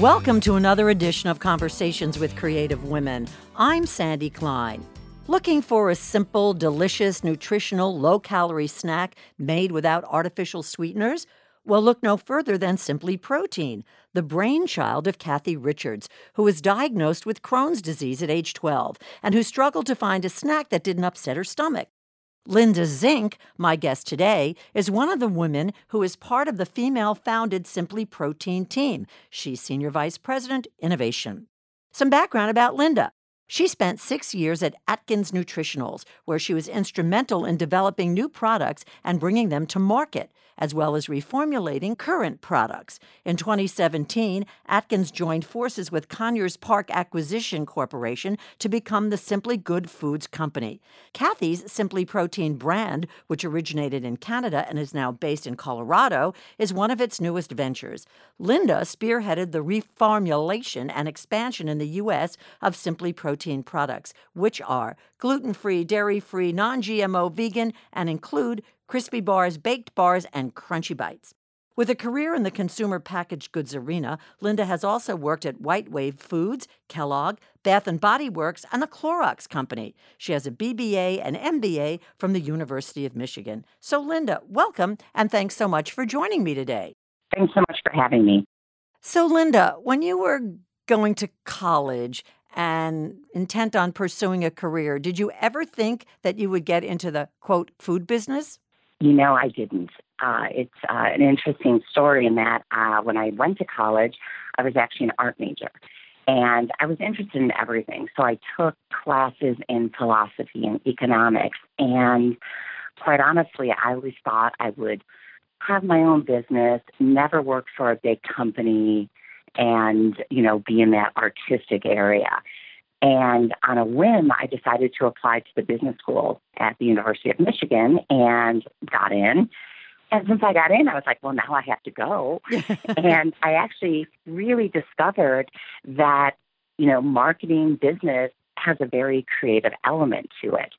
Welcome to another edition of Conversations with Creative Women. I'm Sandy Klein. Looking for a simple, delicious, nutritional, low calorie snack made without artificial sweeteners? Well, look no further than Simply Protein, the brainchild of Kathy Richards, who was diagnosed with Crohn's disease at age 12 and who struggled to find a snack that didn't upset her stomach. Linda Zink, my guest today, is one of the women who is part of the female founded Simply Protein team. She's Senior Vice President, Innovation. Some background about Linda. She spent six years at Atkins Nutritionals, where she was instrumental in developing new products and bringing them to market as well as reformulating current products. In 2017, Atkins joined forces with Conyers Park Acquisition Corporation to become the Simply Good Foods Company. Kathy's Simply Protein brand, which originated in Canada and is now based in Colorado, is one of its newest ventures. Linda spearheaded the reformulation and expansion in the U.S. of Simply Protein products, which are gluten free, dairy free, non GMO, vegan, and include crispy bars, baked bars, and crunchy bites. With a career in the consumer packaged goods arena, Linda has also worked at White Wave Foods, Kellogg, Bath and Body Works, and the Clorox Company. She has a BBA and MBA from the University of Michigan. So, Linda, welcome and thanks so much for joining me today. Thanks so much for having me. So, Linda, when you were going to college and intent on pursuing a career, did you ever think that you would get into the quote food business? You know, I didn't. Uh, it's uh, an interesting story in that uh, when I went to college, I was actually an art major. And I was interested in everything. So I took classes in philosophy and economics. And quite honestly, I always thought I would have my own business, never work for a big company, and, you know, be in that artistic area. And on a whim, I decided to apply to the business school at the University of Michigan and got in. And since I got in, I was like, well, now I have to go. and I actually really discovered that, you know, marketing business has a very creative element to it.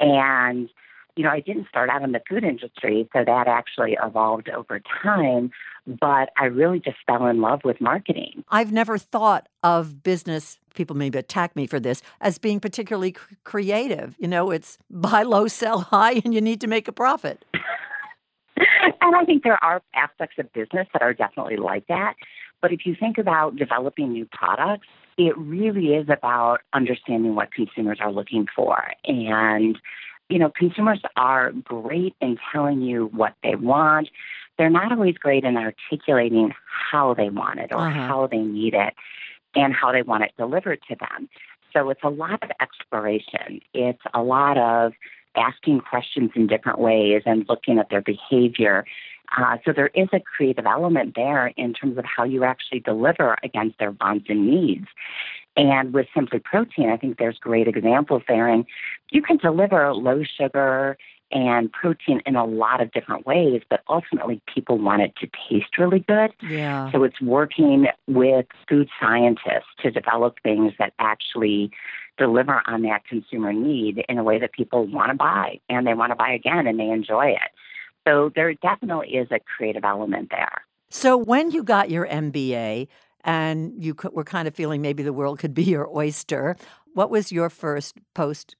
And, you know, I didn't start out in the food industry, so that actually evolved over time but I really just fell in love with marketing. I've never thought of business, people maybe attack me for this, as being particularly cr- creative. You know, it's buy low, sell high, and you need to make a profit. and I think there are aspects of business that are definitely like that. But if you think about developing new products, it really is about understanding what consumers are looking for. And, you know, consumers are great in telling you what they want they're not always great in articulating how they want it or uh-huh. how they need it and how they want it delivered to them. So it's a lot of exploration. It's a lot of asking questions in different ways and looking at their behavior. Uh, so there is a creative element there in terms of how you actually deliver against their wants and needs. And with Simply Protein, I think there's great examples there. And you can deliver low sugar and protein in a lot of different ways, but ultimately people want it to taste really good. Yeah. So it's working with food scientists to develop things that actually deliver on that consumer need in a way that people want to buy and they want to buy again and they enjoy it. So there definitely is a creative element there. So when you got your MBA and you were kind of feeling maybe the world could be your oyster, what was your first post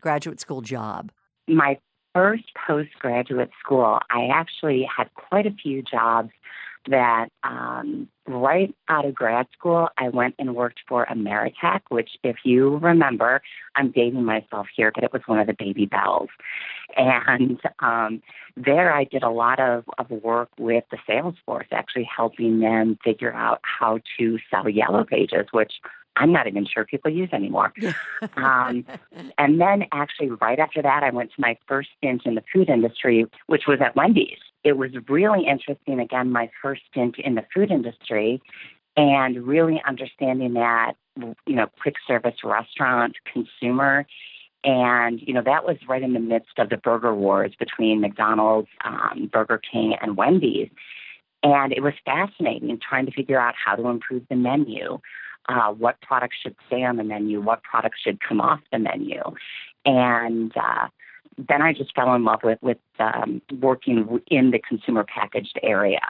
graduate school job? my first postgraduate school, I actually had quite a few jobs that um, right out of grad school, I went and worked for Ameritech, which, if you remember, I'm dating myself here, but it was one of the baby bells. And um, there I did a lot of, of work with the sales force, actually helping them figure out how to sell yellow pages, which I'm not even sure people use anymore. um, and then, actually, right after that, I went to my first stint in the food industry, which was at Wendy's. It was really interesting, again, my first stint in the food industry and really understanding that, you know, quick service restaurant consumer. And, you know, that was right in the midst of the burger wars between McDonald's, um, Burger King, and Wendy's. And it was fascinating trying to figure out how to improve the menu uh, what products should stay on the menu, what products should come off the menu, and uh, then I just fell in love with with um, working in the consumer packaged area.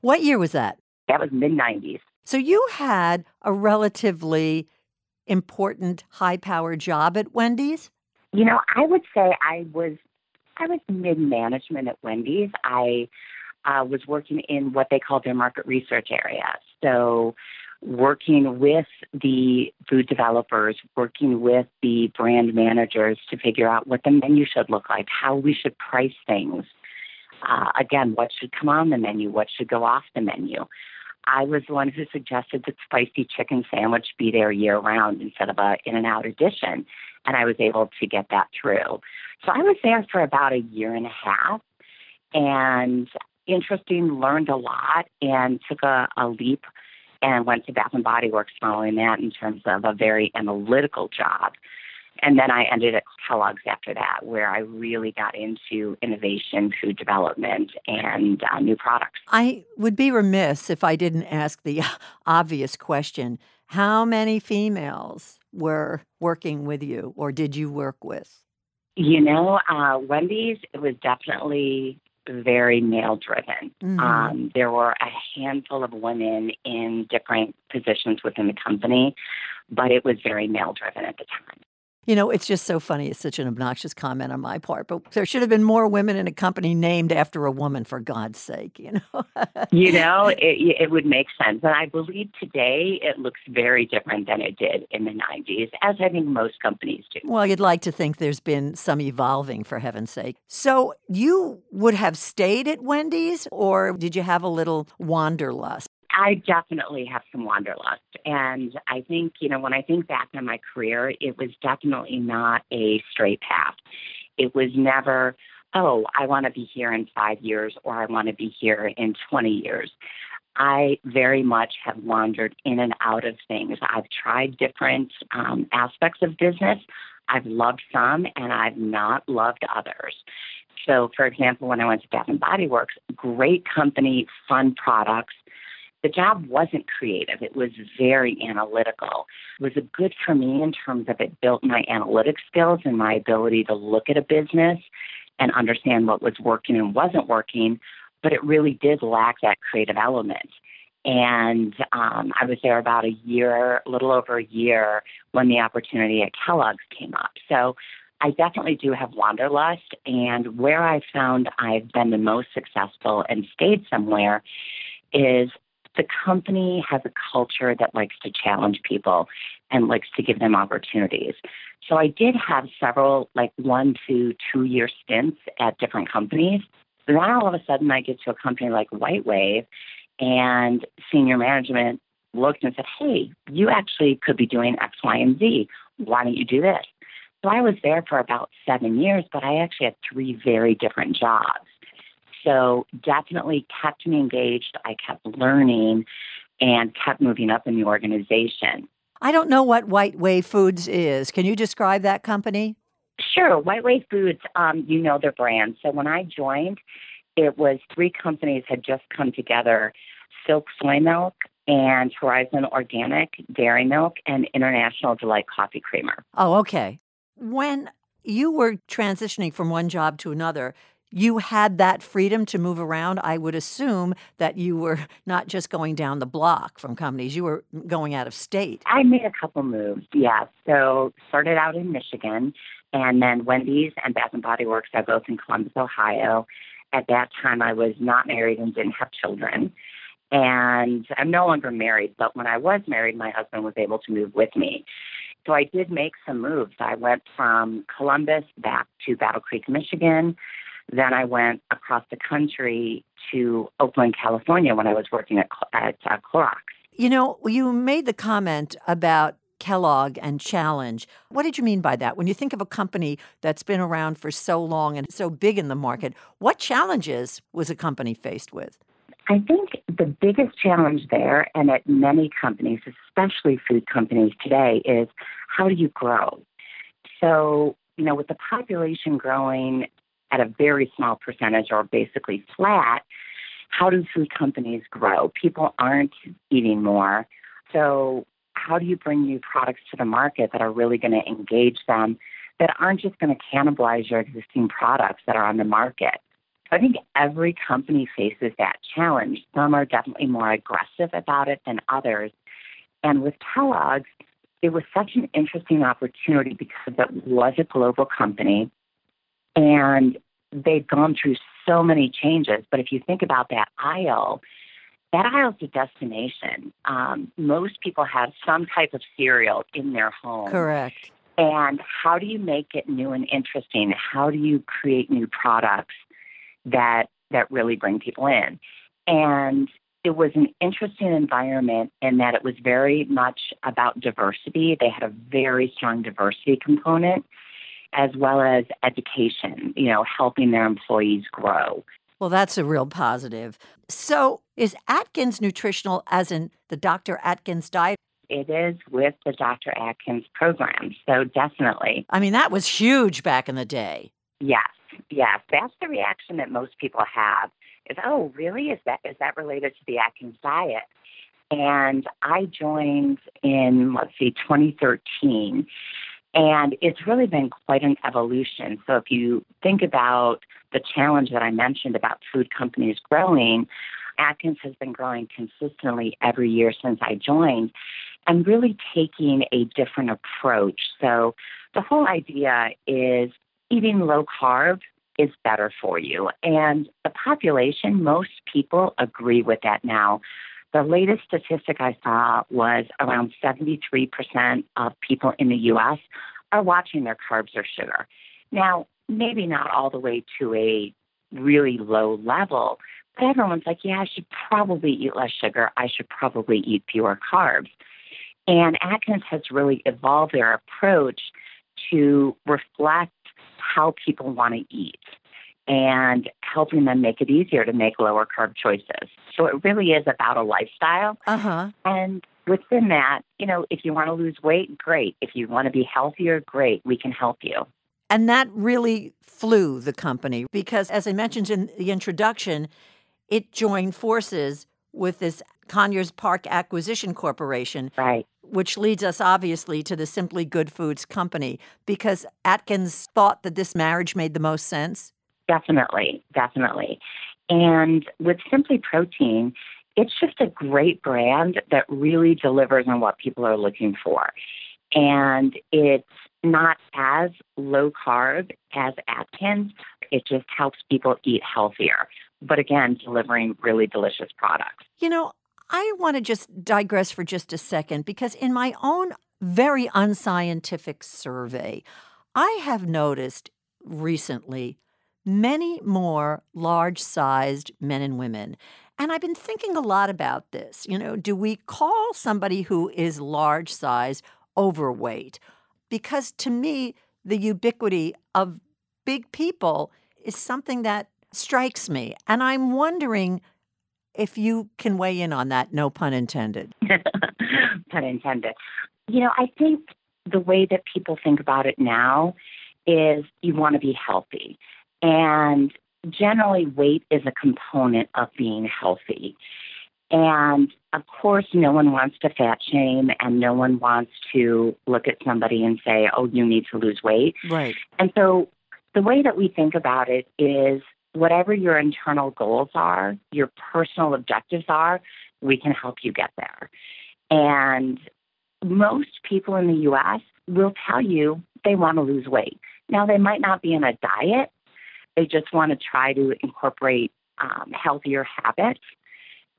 What year was that? That was mid '90s. So you had a relatively important high power job at Wendy's? You know, I would say I was I was mid management at Wendy's. I uh, was working in what they call their market research area. So working with the food developers, working with the brand managers to figure out what the menu should look like, how we should price things. Uh, again, what should come on the menu, what should go off the menu. I was the one who suggested that spicy chicken sandwich be there year round instead of a in and out edition, and I was able to get that through. So I was there for about a year and a half, and interesting, learned a lot, and took a, a leap and went to Bath and Body Works following that in terms of a very analytical job. And then I ended at Kellogg's after that, where I really got into innovation, food development, and uh, new products. I would be remiss if I didn't ask the obvious question How many females were working with you, or did you work with? You know, uh, Wendy's, it was definitely very male driven. Mm-hmm. Um, there were a handful of women in different positions within the company, but it was very male driven at the time. You know, it's just so funny. It's such an obnoxious comment on my part, but there should have been more women in a company named after a woman, for God's sake, you know? you know, it, it would make sense. And I believe today it looks very different than it did in the 90s, as I think most companies do. Well, you'd like to think there's been some evolving, for heaven's sake. So you would have stayed at Wendy's, or did you have a little wanderlust? I definitely have some wanderlust. And I think, you know, when I think back on my career, it was definitely not a straight path. It was never, oh, I want to be here in five years or I want to be here in 20 years. I very much have wandered in and out of things. I've tried different um, aspects of business. I've loved some and I've not loved others. So, for example, when I went to Bath and Body Works, great company, fun products, the job wasn't creative. It was very analytical. It was good for me in terms of it built my analytic skills and my ability to look at a business and understand what was working and wasn't working, but it really did lack that creative element. And um, I was there about a year, a little over a year, when the opportunity at Kellogg's came up. So I definitely do have wanderlust. And where I've found I've been the most successful and stayed somewhere is the company has a culture that likes to challenge people and likes to give them opportunities. So I did have several, like one to two year stints at different companies. But Then all of a sudden, I get to a company like White Wave, and senior management looked and said, Hey, you actually could be doing X, Y, and Z. Why don't you do this? So I was there for about seven years, but I actually had three very different jobs. So definitely kept me engaged. I kept learning and kept moving up in the organization. I don't know what White Wave Foods is. Can you describe that company? Sure. White Wave Foods, um, you know their brand. So when I joined, it was three companies had just come together Silk Soy Milk and Horizon Organic Dairy Milk and International Delight Coffee Creamer. Oh, okay. When you were transitioning from one job to another, you had that freedom to move around. I would assume that you were not just going down the block from companies, you were going out of state. I made a couple moves, yeah. So started out in Michigan, and then Wendy's and Bath and Body Works are both in Columbus, Ohio. At that time, I was not married and didn't have children. And I'm no longer married, but when I was married, my husband was able to move with me. So I did make some moves. I went from Columbus back to Battle Creek, Michigan. Then I went across the country to Oakland, California when I was working at, at uh, Clorox. You know, you made the comment about Kellogg and Challenge. What did you mean by that? When you think of a company that's been around for so long and so big in the market, what challenges was a company faced with? I think the biggest challenge there, and at many companies, especially food companies today, is how do you grow? So, you know, with the population growing at a very small percentage or basically flat, how do food companies grow? People aren't eating more. So, how do you bring new products to the market that are really going to engage them, that aren't just going to cannibalize your existing products that are on the market? I think every company faces that challenge. Some are definitely more aggressive about it than others. And with Kellogg's, it was such an interesting opportunity because it was a global company and they've gone through so many changes. But if you think about that aisle, that aisle is a destination. Um, most people have some type of cereal in their home. Correct. And how do you make it new and interesting? How do you create new products that that really bring people in? And it was an interesting environment in that it was very much about diversity. They had a very strong diversity component as well as education, you know, helping their employees grow. Well, that's a real positive. So, is Atkins nutritional as in the Dr. Atkins diet? It is with the Dr. Atkins program. So, definitely. I mean, that was huge back in the day. Yes. Yes. That's the reaction that most people have is, oh, really? Is that is that related to the Atkins diet? And I joined in, let's see, 2013. And it's really been quite an evolution. So if you think about the challenge that I mentioned about food companies growing, Atkins has been growing consistently every year since I joined and really taking a different approach. So the whole idea is eating low carb is better for you. And the population, most people agree with that now. The latest statistic I saw was around 73% of people in the US are watching their carbs or sugar. Now, maybe not all the way to a really low level, but everyone's like, yeah, I should probably eat less sugar. I should probably eat fewer carbs. And Atkins has really evolved their approach to reflect how people want to eat and helping them make it easier to make lower carb choices. So it really is about a lifestyle. Uh-huh. And within that, you know, if you want to lose weight, great. If you want to be healthier, great. We can help you. And that really flew the company because, as I mentioned in the introduction, it joined forces with this Conyers Park Acquisition Corporation. Right. Which leads us obviously to the Simply Good Foods Company because Atkins thought that this marriage made the most sense. Definitely, definitely. And with Simply Protein, it's just a great brand that really delivers on what people are looking for. And it's not as low carb as Atkins. It just helps people eat healthier. But again, delivering really delicious products. You know, I want to just digress for just a second because in my own very unscientific survey, I have noticed recently many more large sized men and women. And I've been thinking a lot about this. You know, do we call somebody who is large size overweight? Because to me, the ubiquity of big people is something that strikes me. And I'm wondering if you can weigh in on that, no pun intended. pun intended. You know, I think the way that people think about it now is you want to be healthy. And generally, weight is a component of being healthy. And of course, no one wants to fat shame and no one wants to look at somebody and say, oh, you need to lose weight. Right. And so the way that we think about it is whatever your internal goals are, your personal objectives are, we can help you get there. And most people in the US will tell you they want to lose weight. Now, they might not be in a diet, they just want to try to incorporate um, healthier habits,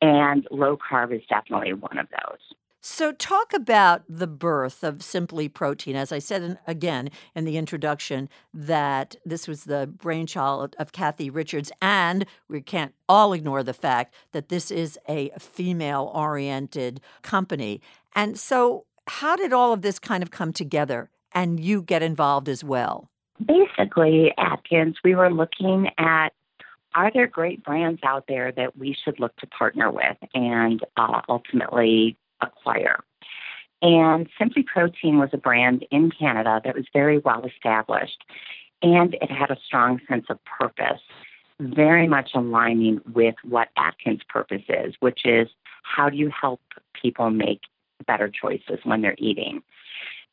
and low carb is definitely one of those. So, talk about the birth of Simply Protein. As I said in, again in the introduction, that this was the brainchild of Kathy Richards, and we can't all ignore the fact that this is a female oriented company. And so, how did all of this kind of come together and you get involved as well? Basically, Atkins, we were looking at are there great brands out there that we should look to partner with and uh, ultimately acquire? And Simply Protein was a brand in Canada that was very well established and it had a strong sense of purpose, very much aligning with what Atkins' purpose is, which is how do you help people make better choices when they're eating?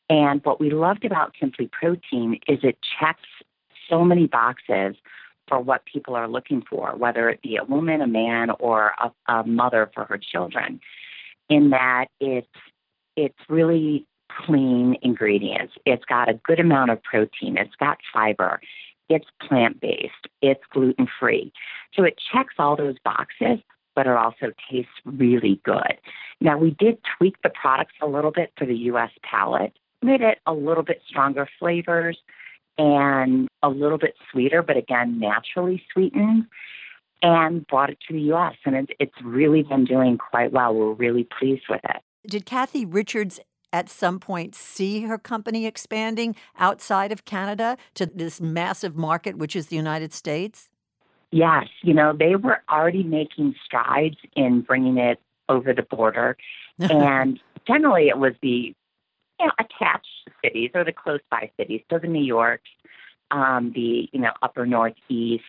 And what we loved about Simply Protein is it checks so many boxes for what people are looking for, whether it be a woman, a man, or a, a mother for her children. In that it's it's really clean ingredients. It's got a good amount of protein. It's got fiber. It's plant based. It's gluten free. So it checks all those boxes, but it also tastes really good. Now, we did tweak the products a little bit for the US palate, made it a little bit stronger flavors and a little bit sweeter, but again, naturally sweetened, and brought it to the US. And it, it's really been doing quite well. We're really pleased with it. Did Kathy Richards at some point see her company expanding outside of Canada to this massive market, which is the United States? Yes, you know, they were already making strides in bringing it over the border. and generally, it was the you know, attached cities or the close by cities, so the New York, um, the you know upper northeast.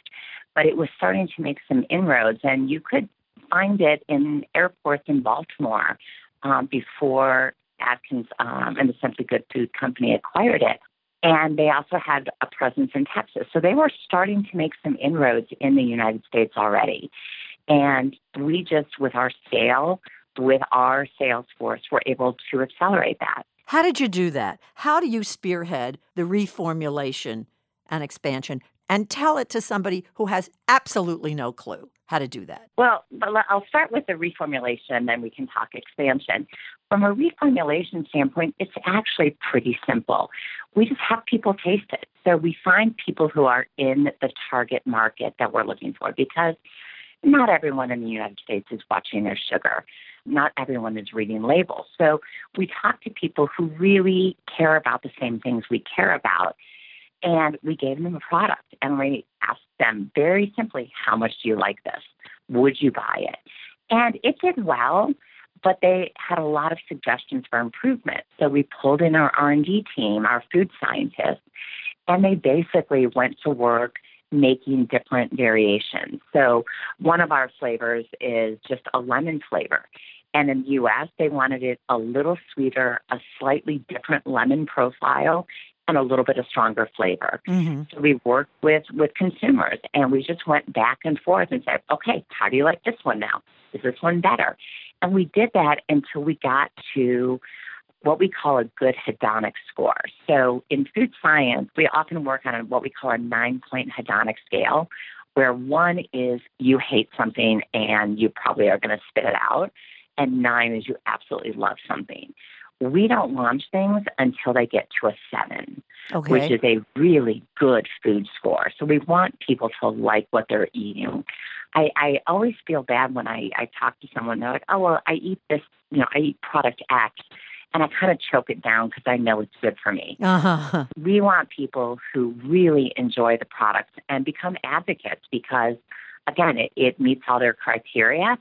But it was starting to make some inroads, and you could find it in airports in Baltimore um, before Atkins um, and the Simply Good Food Company acquired it. And they also had a presence in Texas. So they were starting to make some inroads in the United States already. And we just, with our scale, with our sales force, were able to accelerate that. How did you do that? How do you spearhead the reformulation and expansion and tell it to somebody who has absolutely no clue how to do that? Well, I'll start with the reformulation, then we can talk expansion. From a reformulation standpoint, it's actually pretty simple. We just have people taste it. So we find people who are in the target market that we're looking for because not everyone in the United States is watching their sugar. Not everyone is reading labels. So we talk to people who really care about the same things we care about and we gave them a product and we asked them very simply, how much do you like this? Would you buy it? And it did well, but they had a lot of suggestions for improvement. So we pulled in our R&D team, our food scientists, and they basically went to work making different variations. So one of our flavors is just a lemon flavor. And in the US, they wanted it a little sweeter, a slightly different lemon profile, and a little bit of stronger flavor. Mm-hmm. So we worked with with consumers and we just went back and forth and said, okay, how do you like this one now? Is this one better? And we did that until we got to what we call a good hedonic score. So in food science, we often work on what we call a nine point hedonic scale, where one is you hate something and you probably are going to spit it out, and nine is you absolutely love something we don't launch things until they get to a seven, okay. which is a really good food score. So we want people to like what they're eating. I, I always feel bad when I, I talk to someone, they're like, oh, well, I eat this, you know, I eat product X. And I kind of choke it down because I know it's good for me. Uh-huh. We want people who really enjoy the product and become advocates because, again, it, it meets all their criteria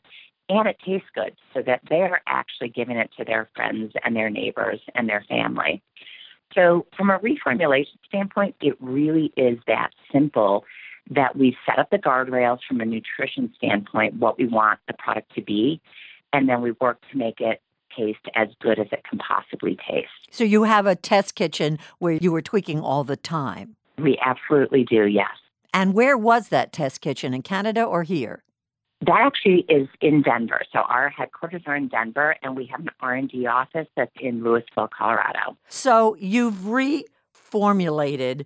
and it tastes good so that they're actually giving it to their friends and their neighbors and their family. So, from a reformulation standpoint, it really is that simple that we set up the guardrails from a nutrition standpoint, what we want the product to be, and then we work to make it taste as good as it can possibly taste. So, you have a test kitchen where you were tweaking all the time? We absolutely do, yes. And where was that test kitchen, in Canada or here? That actually is in Denver. So our headquarters are in Denver, and we have an R and D office that's in Louisville, Colorado. So you've reformulated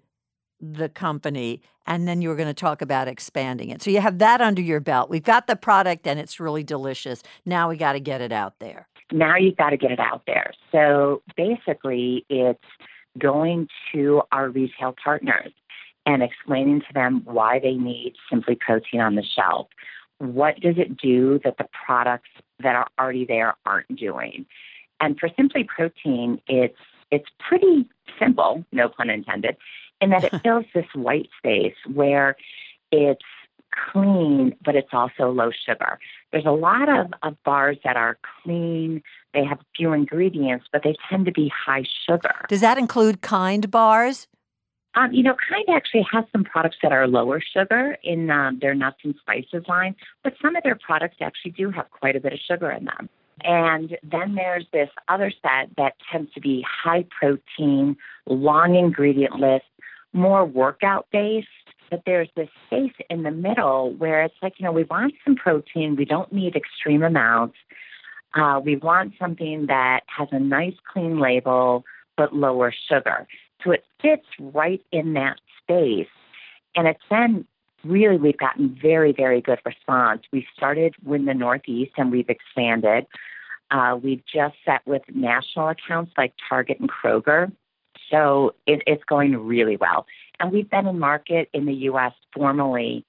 the company, and then you were going to talk about expanding it. So you have that under your belt. We've got the product, and it's really delicious. Now we got to get it out there. Now you've got to get it out there. So basically, it's going to our retail partners and explaining to them why they need Simply Protein on the shelf what does it do that the products that are already there aren't doing? And for Simply Protein, it's it's pretty simple, no pun intended, in that it fills this white space where it's clean, but it's also low sugar. There's a lot of, of bars that are clean, they have few ingredients, but they tend to be high sugar. Does that include kind bars? Um, you know, Kind actually has some products that are lower sugar in um, their nuts and spices line, but some of their products actually do have quite a bit of sugar in them. And then there's this other set that tends to be high protein, long ingredient list, more workout based. But there's this space in the middle where it's like, you know, we want some protein. We don't need extreme amounts. Uh, we want something that has a nice, clean label, but lower sugar. So it fits right in that space. And it's then really, we've gotten very, very good response. We started with the Northeast and we've expanded. Uh, we've just set with national accounts like Target and Kroger. So it, it's going really well. And we've been in market in the U.S. formally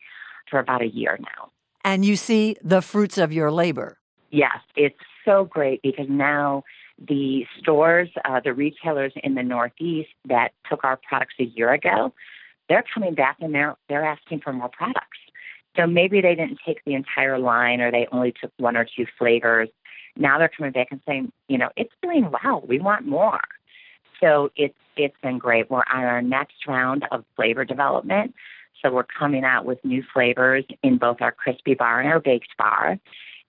for about a year now. And you see the fruits of your labor. Yes, it's so great because now the stores, uh, the retailers in the Northeast that took our products a year ago, they're coming back and they're they're asking for more products. So maybe they didn't take the entire line or they only took one or two flavors. Now they're coming back and saying, you know, it's doing well. We want more. So it's it's been great. We're on our next round of flavor development. So we're coming out with new flavors in both our crispy bar and our baked bar.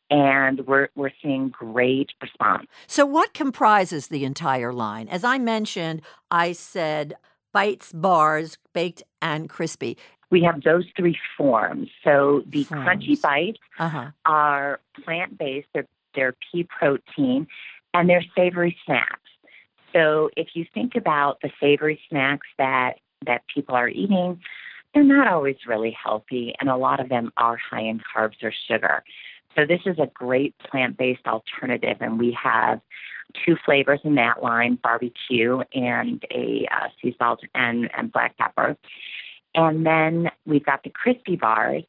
And we're we're seeing great response. So what comprises the entire line? As I mentioned, I said bites, bars, baked and crispy. We have those three forms. So the forms. crunchy bites uh-huh. are plant based, they're, they're pea protein, and they're savory snacks. So if you think about the savory snacks that that people are eating, they're not always really healthy, and a lot of them are high in carbs or sugar. So this is a great plant-based alternative, and we have two flavors in that line: barbecue and a uh, sea salt and, and black pepper. And then we've got the crispy bars,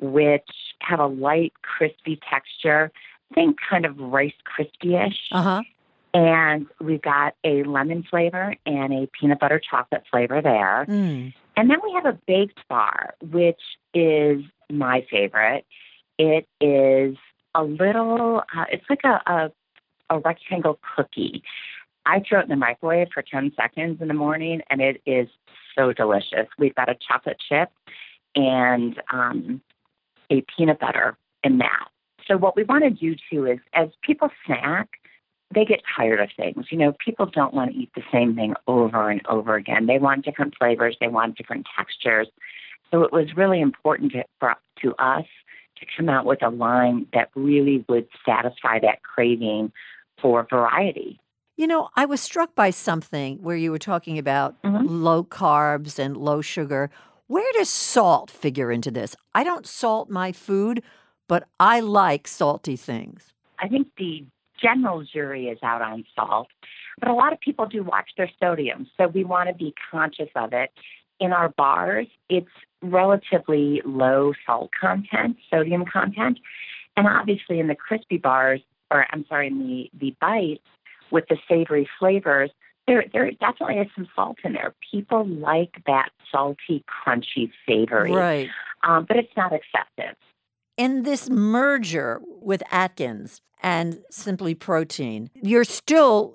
which have a light, crispy texture. I think kind of Rice Krispie-ish. Uh-huh. And we've got a lemon flavor and a peanut butter chocolate flavor there. Mm. And then we have a baked bar, which is my favorite. It is a little, uh, it's like a, a, a rectangle cookie. I throw it in the microwave for 10 seconds in the morning, and it is so delicious. We've got a chocolate chip and um, a peanut butter in that. So, what we want to do too is as people snack, they get tired of things. You know, people don't want to eat the same thing over and over again. They want different flavors, they want different textures. So it was really important to, for, to us to come out with a line that really would satisfy that craving for variety. You know, I was struck by something where you were talking about mm-hmm. low carbs and low sugar. Where does salt figure into this? I don't salt my food, but I like salty things. I think the general jury is out on salt, but a lot of people do watch their sodium. So we want to be conscious of it. In our bars, it's relatively low salt content, sodium content. And obviously in the crispy bars, or I'm sorry, in the, the bites with the savory flavors, there, there definitely is some salt in there. People like that salty, crunchy, savory. Right. Um, but it's not excessive. In this merger with Atkins, and Simply Protein. You're still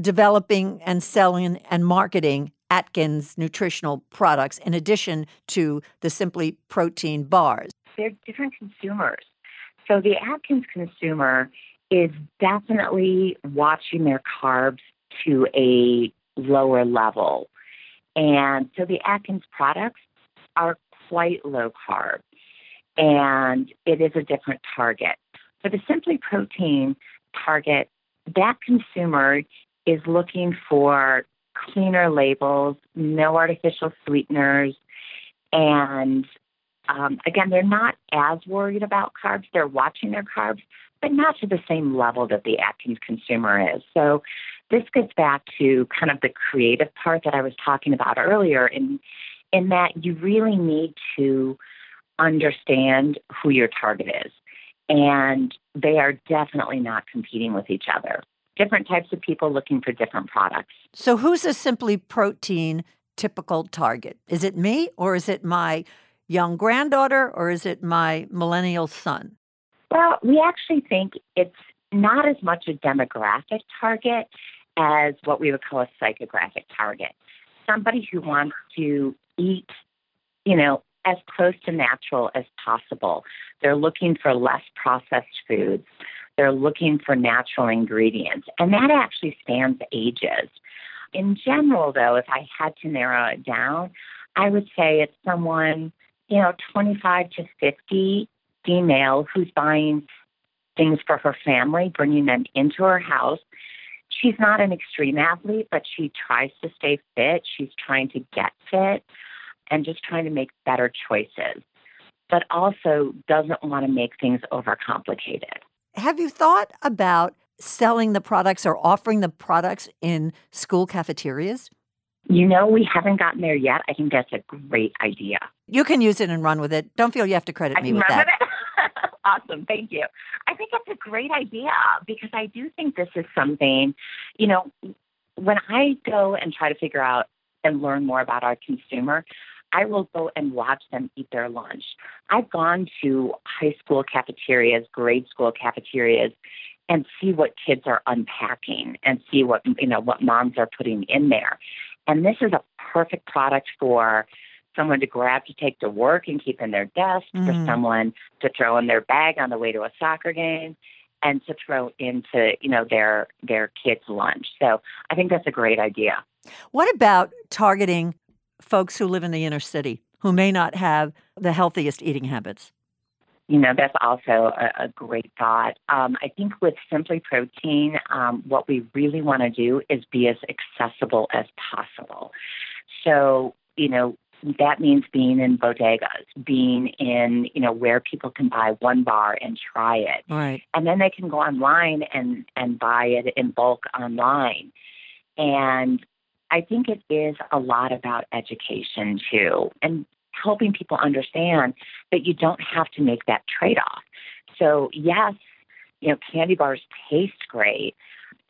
developing and selling and marketing Atkins nutritional products in addition to the Simply Protein bars. They're different consumers. So the Atkins consumer is definitely watching their carbs to a lower level. And so the Atkins products are quite low carb and it is a different target. For the Simply Protein target, that consumer is looking for cleaner labels, no artificial sweeteners, and um, again, they're not as worried about carbs. They're watching their carbs, but not to the same level that the Atkins consumer is. So this gets back to kind of the creative part that I was talking about earlier, in in that you really need to understand who your target is and they are definitely not competing with each other. Different types of people looking for different products. So, who's a simply protein typical target? Is it me or is it my young granddaughter or is it my millennial son? Well, we actually think it's not as much a demographic target as what we would call a psychographic target. Somebody who wants to eat, you know, as close to natural as possible. They're looking for less processed foods. They're looking for natural ingredients. And that actually spans ages. In general, though, if I had to narrow it down, I would say it's someone, you know, 25 to 50 female who's buying things for her family, bringing them into her house. She's not an extreme athlete, but she tries to stay fit. She's trying to get fit and just trying to make better choices, but also doesn't want to make things overcomplicated. Have you thought about selling the products or offering the products in school cafeterias? You know, we haven't gotten there yet. I think that's a great idea. You can use it and run with it. Don't feel you have to credit I me with that. awesome. Thank you. I think that's a great idea because I do think this is something, you know, when I go and try to figure out and learn more about our consumer, I will go and watch them eat their lunch. I've gone to high school cafeterias, grade school cafeterias, and see what kids are unpacking and see what you know what moms are putting in there. And this is a perfect product for someone to grab to take to work and keep in their desk, for Mhm. someone to throw in their bag on the way to a soccer game, and to throw into you know their their kids' lunch. So I think that's a great idea. What about targeting folks who live in the inner city who may not have the healthiest eating habits? You know, that's also a, a great thought. Um, I think with Simply Protein, um, what we really want to do is be as accessible as possible. So, you know, that means being in bodegas, being in, you know, where people can buy one bar and try it. Right. And then they can go online and, and buy it in bulk online. And I think it is a lot about education too, and helping people understand that you don't have to make that trade off. So, yes, you know, candy bars taste great.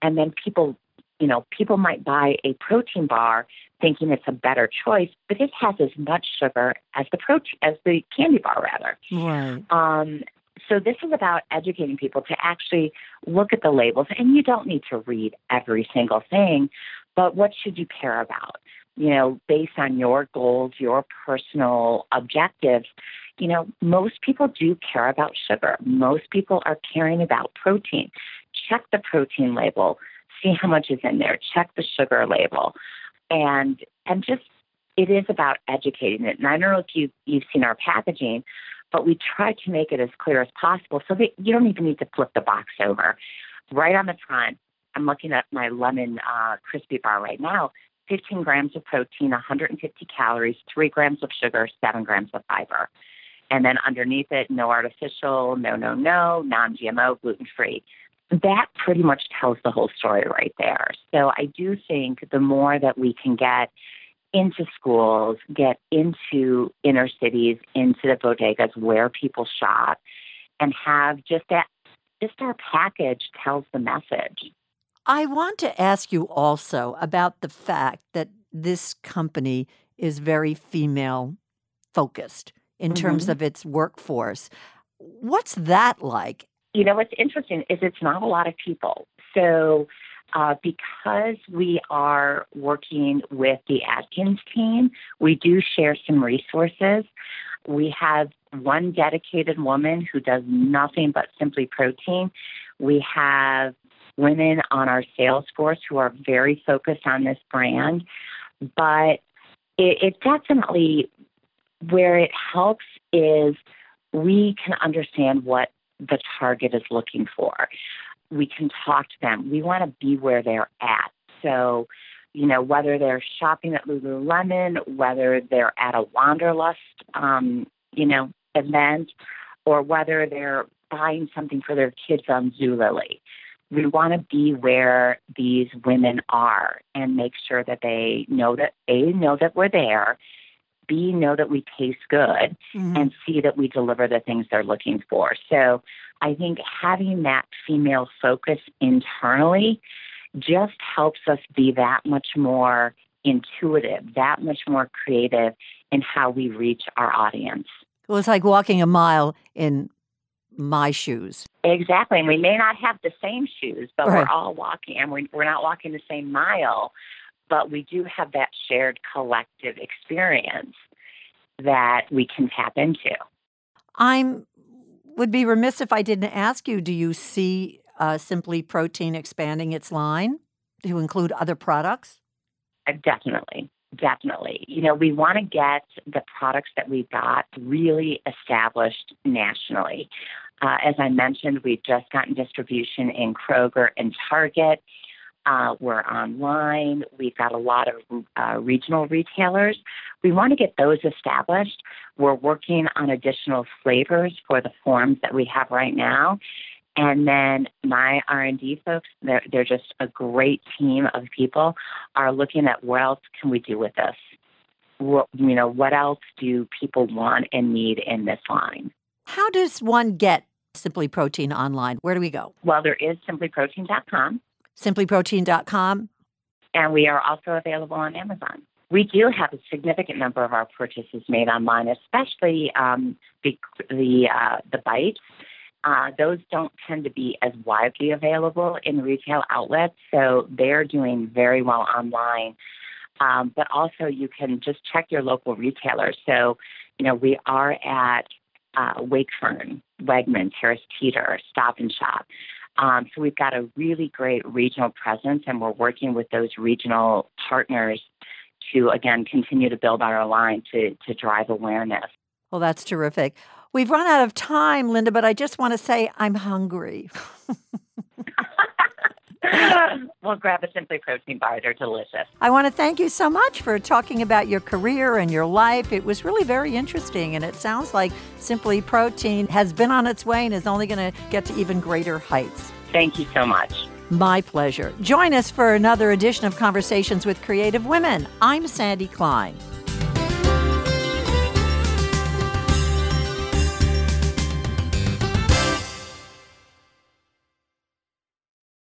And then people, you know, people might buy a protein bar thinking it's a better choice, but it has as much sugar as the protein as the candy bar rather. Right. Um, so this is about educating people to actually look at the labels, and you don't need to read every single thing, but what should you care about? You know, based on your goals, your personal objectives. You know, most people do care about sugar. Most people are caring about protein. Check the protein label, see how much is in there. Check the sugar label, and and just it is about educating it. And I don't know if you you've seen our packaging, but we try to make it as clear as possible so that you don't even need to flip the box over. Right on the front, I'm looking at my lemon uh, crispy bar right now. 15 grams of protein, 150 calories, 3 grams of sugar, 7 grams of fiber. And then underneath it, no artificial, no, no, no, non GMO, gluten free. That pretty much tells the whole story right there. So I do think the more that we can get into schools, get into inner cities, into the bodegas where people shop, and have just that, just our package tells the message. I want to ask you also about the fact that this company is very female focused in terms Mhm. of its workforce. What's that like? You know, what's interesting is it's not a lot of people. So, uh, because we are working with the Atkins team, we do share some resources. We have one dedicated woman who does nothing but simply protein. We have women on our sales force who are very focused on this brand. But it, it definitely, where it helps is we can understand what the target is looking for. We can talk to them. We want to be where they're at. So, you know, whether they're shopping at Lululemon, whether they're at a Wanderlust, um, you know, event, or whether they're buying something for their kids on Zulily. We want to be where these women are and make sure that they know that A, know that we're there, B, know that we taste good, Mhm. and see that we deliver the things they're looking for. So I think having that female focus internally just helps us be that much more intuitive, that much more creative in how we reach our audience. Well, it's like walking a mile in my shoes. Exactly. And we may not have the same shoes, but Right. we're all walking, and we're, we're not walking the same mile, but we do have that shared collective experience that we can tap into. I'm would be remiss if I didn't ask you. Do you see uh, Simply Protein expanding its line to include other products? Uh, Definitely. Definitely. You know, we want to get the products that we've got really established nationally. Uh, as I mentioned, we've just gotten distribution in Kroger and Target. Uh, we're online. We've got a lot of uh, regional retailers. We want to get those established. We're working on additional flavors for the forms that we have right now. And then my R&D folks, they're, they're just a great team of people, are looking at what else can we do with this? What, you know, what else do people want and need in this line? How does one get Simply Protein online? Where do we go? Well, there is simplyprotein.com. Simplyprotein.com. And we are also available on Amazon. We do have a significant number of our purchases made online, especially um, the the, uh, the bites uh, those don't tend to be as widely available in retail outlets, so they're doing very well online. Um, but also, you can just check your local retailer. So, you know, we are at uh, Wakefern, Wegmans, Harris Teeter, Stop and Shop. Um, so we've got a really great regional presence, and we're working with those regional partners to again continue to build our line to to drive awareness. Well, that's terrific. We've run out of time, Linda, but I just want to say I'm hungry. we'll grab a Simply Protein bar. They're delicious. I want to thank you so much for talking about your career and your life. It was really very interesting, and it sounds like Simply Protein has been on its way and is only going to get to even greater heights. Thank you so much. My pleasure. Join us for another edition of Conversations with Creative Women. I'm Sandy Klein.